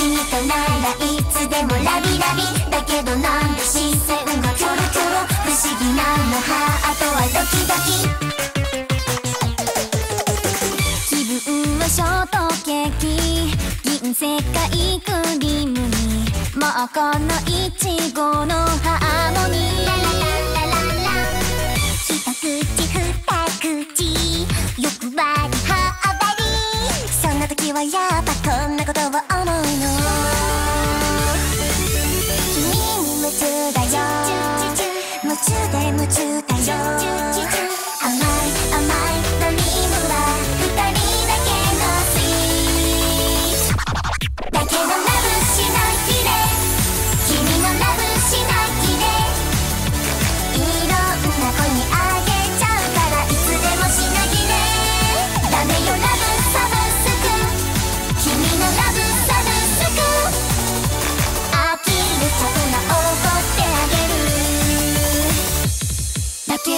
君とならいつでもラビラビだけどなんで視線がキョロキョロ不思議なのハートはドキドキ気分はショートケーキ銀世界クリームにもうこのいちごので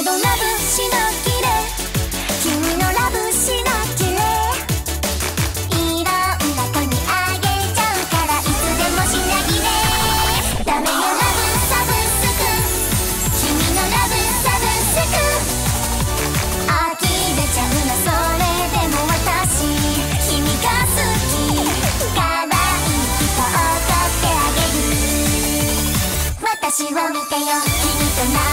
けどラブしなきれ君のラブしなきれいろんな子にあげちゃうからいつでもしなぎれダメよラブサブスク君のラブサブスク呆れちゃうなそれでも私君が好き可愛い人怒ってあげる私を見てよ君とな